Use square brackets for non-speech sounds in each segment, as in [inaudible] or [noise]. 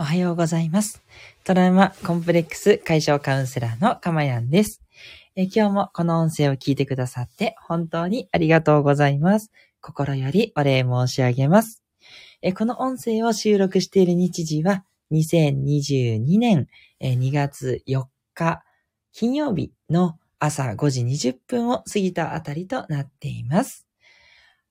おはようございます。トラウマコンプレックス解消カウンセラーのかまやんです。え今日もこの音声を聞いてくださって本当にありがとうございます。心よりお礼申し上げます。えこの音声を収録している日時は2022年2月4日金曜日の朝5時20分を過ぎたあたりとなっています。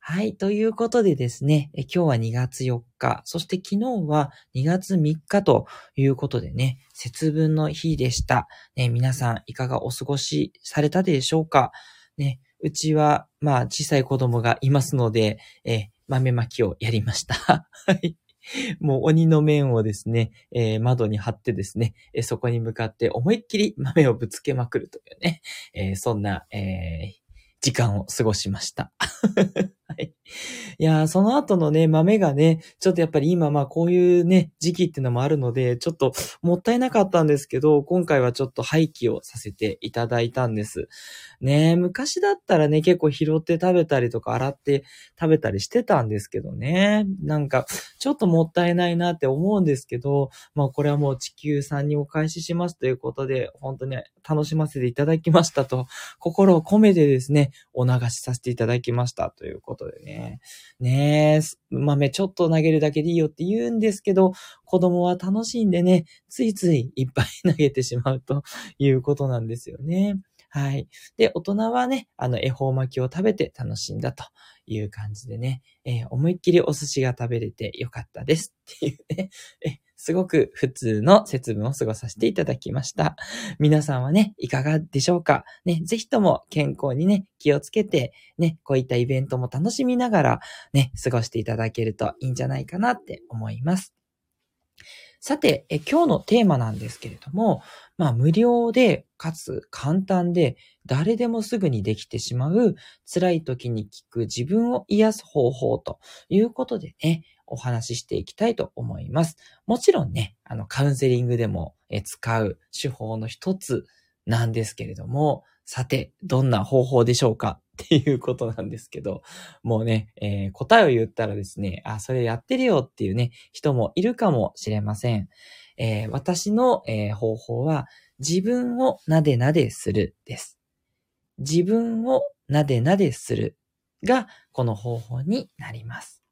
はい。ということでですね、今日は2月4日、そして昨日は2月3日ということでね、節分の日でした。ね、皆さんいかがお過ごしされたでしょうか？ね、うちは、まあ、小さい子供がいますので、え豆まきをやりました。[laughs] はい。もう鬼の面をですね、えー、窓に貼ってですね、えー、そこに向かって思いっきり豆をぶつけまくるというね、えー、そんな、え時間を過ごしました。い。やー、その後のね、豆がね、ちょっとやっぱり今まあこういうね、時期っていうのもあるので、ちょっともったいなかったんですけど、今回はちょっと廃棄をさせていただいたんです。ね昔だったらね、結構拾って食べたりとか洗って食べたりしてたんですけどね。なんか、ちょっともったいないなって思うんですけど、まあこれはもう地球さんにお返ししますということで、本当に楽しませていただきましたと、心を込めてですね、お流しさせていただきましたということでね。ねえ、豆ちょっと投げるだけでいいよって言うんですけど、子供は楽しんでね、ついついいっぱい投げてしまうと [laughs] いうことなんですよね。はい。で、大人はね、あの、恵方巻きを食べて楽しんだという感じでね、えー、思いっきりお寿司が食べれてよかったですっていうね、えすごく普通の節分を過ごさせていただきました。皆さんはね、いかがでしょうか？ね、ぜひとも健康にね、気をつけて、ね、こういったイベントも楽しみながら、ね、過ごしていただけるといいんじゃないかなって思います。さて、え今日のテーマなんですけれども、まあ無料で、かつ簡単で、誰でもすぐにできてしまう、辛い時に聞く自分を癒す方法ということでね、お話ししていきたいと思います。もちろんね、あの、カウンセリングでも使う手法の一つなんですけれども、さて、どんな方法でしょうか？っていうことなんですけど、もうね、えー、答えを言ったらですね、あ、それやってるよっていうね、人もいるかもしれません。えー、私の、えー、方法は、自分をなでなでするです。自分をなでなでするが、この方法になります。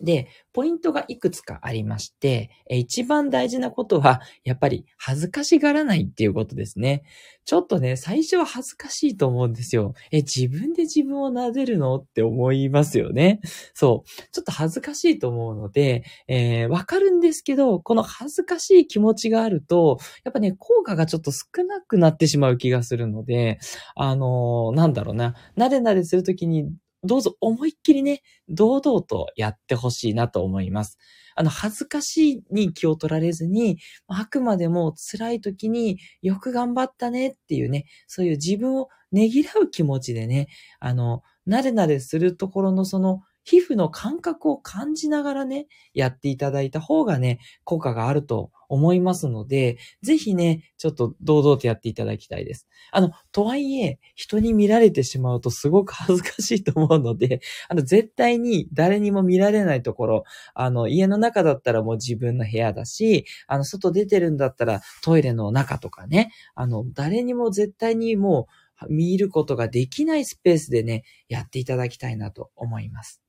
で、ポイントがいくつかありまして、一番大事なことは、やっぱり恥ずかしがらないっていうことですね。ちょっとね、最初は恥ずかしいと思うんですよ。え、自分で自分を撫でるの？って思いますよね。そう。ちょっと恥ずかしいと思うので、えー、わかるんですけど、この恥ずかしい気持ちがあると、やっぱね、効果がちょっと少なくなってしまう気がするので、あのー、なんだろうな、なでなでするときにどうぞ思いっきりね、堂々とやってほしいなと思います。あの、恥ずかしいに気を取られずに、あくまでも辛い時によく頑張ったねっていうね、そういう自分をねぎらう気持ちでね、あの、なれなれするところのその皮膚の感覚を感じながらね、やっていただいた方がね、効果があると思いますので、ぜひね、ちょっと堂々とやっていただきたいです。あの、とはいえ、人に見られてしまうとすごく恥ずかしいと思うので、[laughs] あの、絶対に誰にも見られないところ、あの、家の中だったらもう自分の部屋だし、あの、外出てるんだったらトイレの中とかね、あの、誰にも絶対にもう見ることができないスペースでね、やっていただきたいなと思います。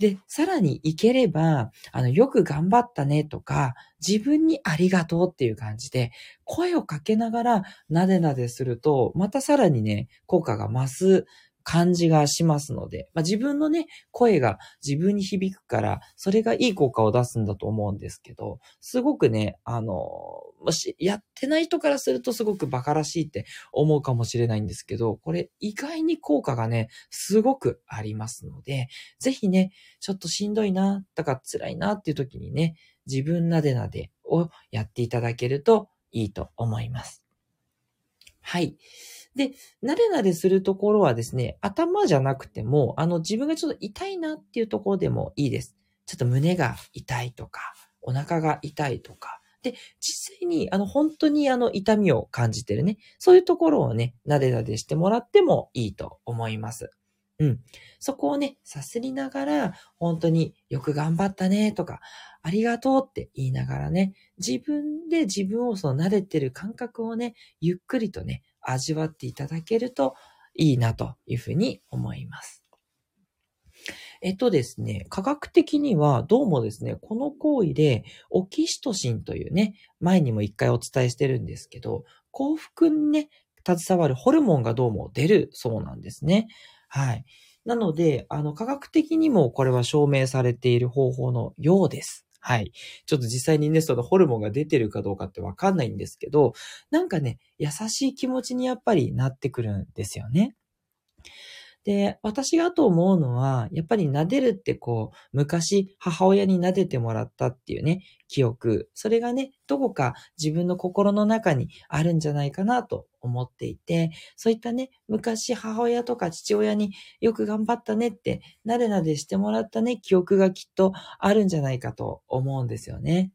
で、さらにいければ、あの、よく頑張ったねとか、自分にありがとうっていう感じで、声をかけながらなでなですると、またさらにね、効果が増す感じがしますので、まあ、自分のね、声が自分に響くから、それがいい効果を出すんだと思うんですけど、すごくね、あの、もし、やってない人からするとすごく馬鹿らしいって思うかもしれないんですけど、これ意外に効果がね、すごくありますので、ぜひね、ちょっとしんどいな、とか辛いなっていう時にね、自分なでなでをやっていただけるといいと思います。はい。で、なれなれするところはですね、頭じゃなくても、あの自分がちょっと痛いなっていうところでもいいです。ちょっと胸が痛いとか、お腹が痛いとか、で、実際に、あの、本当にあの、痛みを感じてるね。そういうところをね、なでなでしてもらってもいいと思います。うん。そこをね、さすりながら、本当によく頑張ったねとか、ありがとうって言いながらね、自分で自分をその慣れてる感覚をね、ゆっくりとね、味わっていただけるといいなというふうに思います。えっとですね、科学的にはどうもですね、この行為でオキシトシンというね、前にも一回お伝えしてるんですけど、幸福にね、携わるホルモンがどうも出るそうなんですね。はい。なので、あの、科学的にもこれは証明されている方法のようです。はい。ちょっと実際にね、そのホルモンが出てるかどうかってわかんないんですけど、なんかね、優しい気持ちにやっぱりなってくるんですよね。で、私がと思うのは、やっぱり撫でるってこう、昔母親に撫でてもらったっていうね、記憶。それがね、どこか自分の心の中にあるんじゃないかなと思っていて、そういったね、昔母親とか父親によく頑張ったねって、なでなでしてもらったね、記憶がきっとあるんじゃないかと思うんですよね。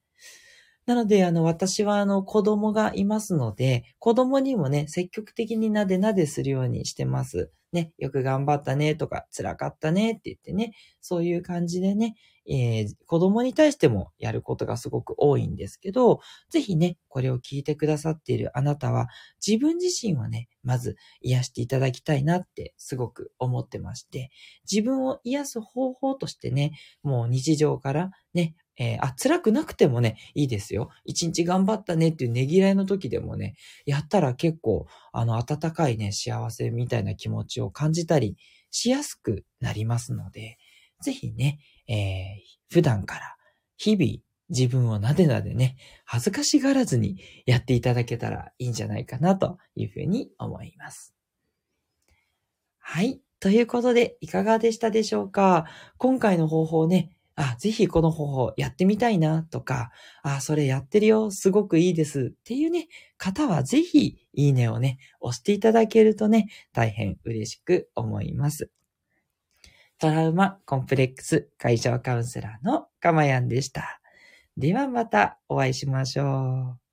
なので、あの、私は、あの、子供がいますので、子供にもね、積極的になでなでするようにしてます。ね、よく頑張ったねとか、辛かったねって言ってね、そういう感じでね、えー、子供に対してもやることがすごく多いんですけど、ぜひね、これを聞いてくださっているあなたは、自分自身をね、まず癒していただきたいなってすごく思ってまして、自分を癒す方法としてね、もう日常からね、えー、あ、辛くなくてもね、いいですよ。一日頑張ったねっていうねぎらいの時でもね、やったら結構、あの、温かいね、幸せみたいな気持ちを感じたりしやすくなりますので、ぜひね、えー、普段から日々自分をなでなでね、恥ずかしがらずにやっていただけたらいいんじゃないかなというふうに思います。はい。ということで、いかがでしたでしょうか？今回の方法ね、あ、ぜひこの方法やってみたいなとか、あ、それやってるよ、すごくいいですっていうね、方はぜひいいねをね、押していただけるとね、大変嬉しく思います。トラウマコンプレックス解消カウンセラーのかまやんでした。ではまたお会いしましょう。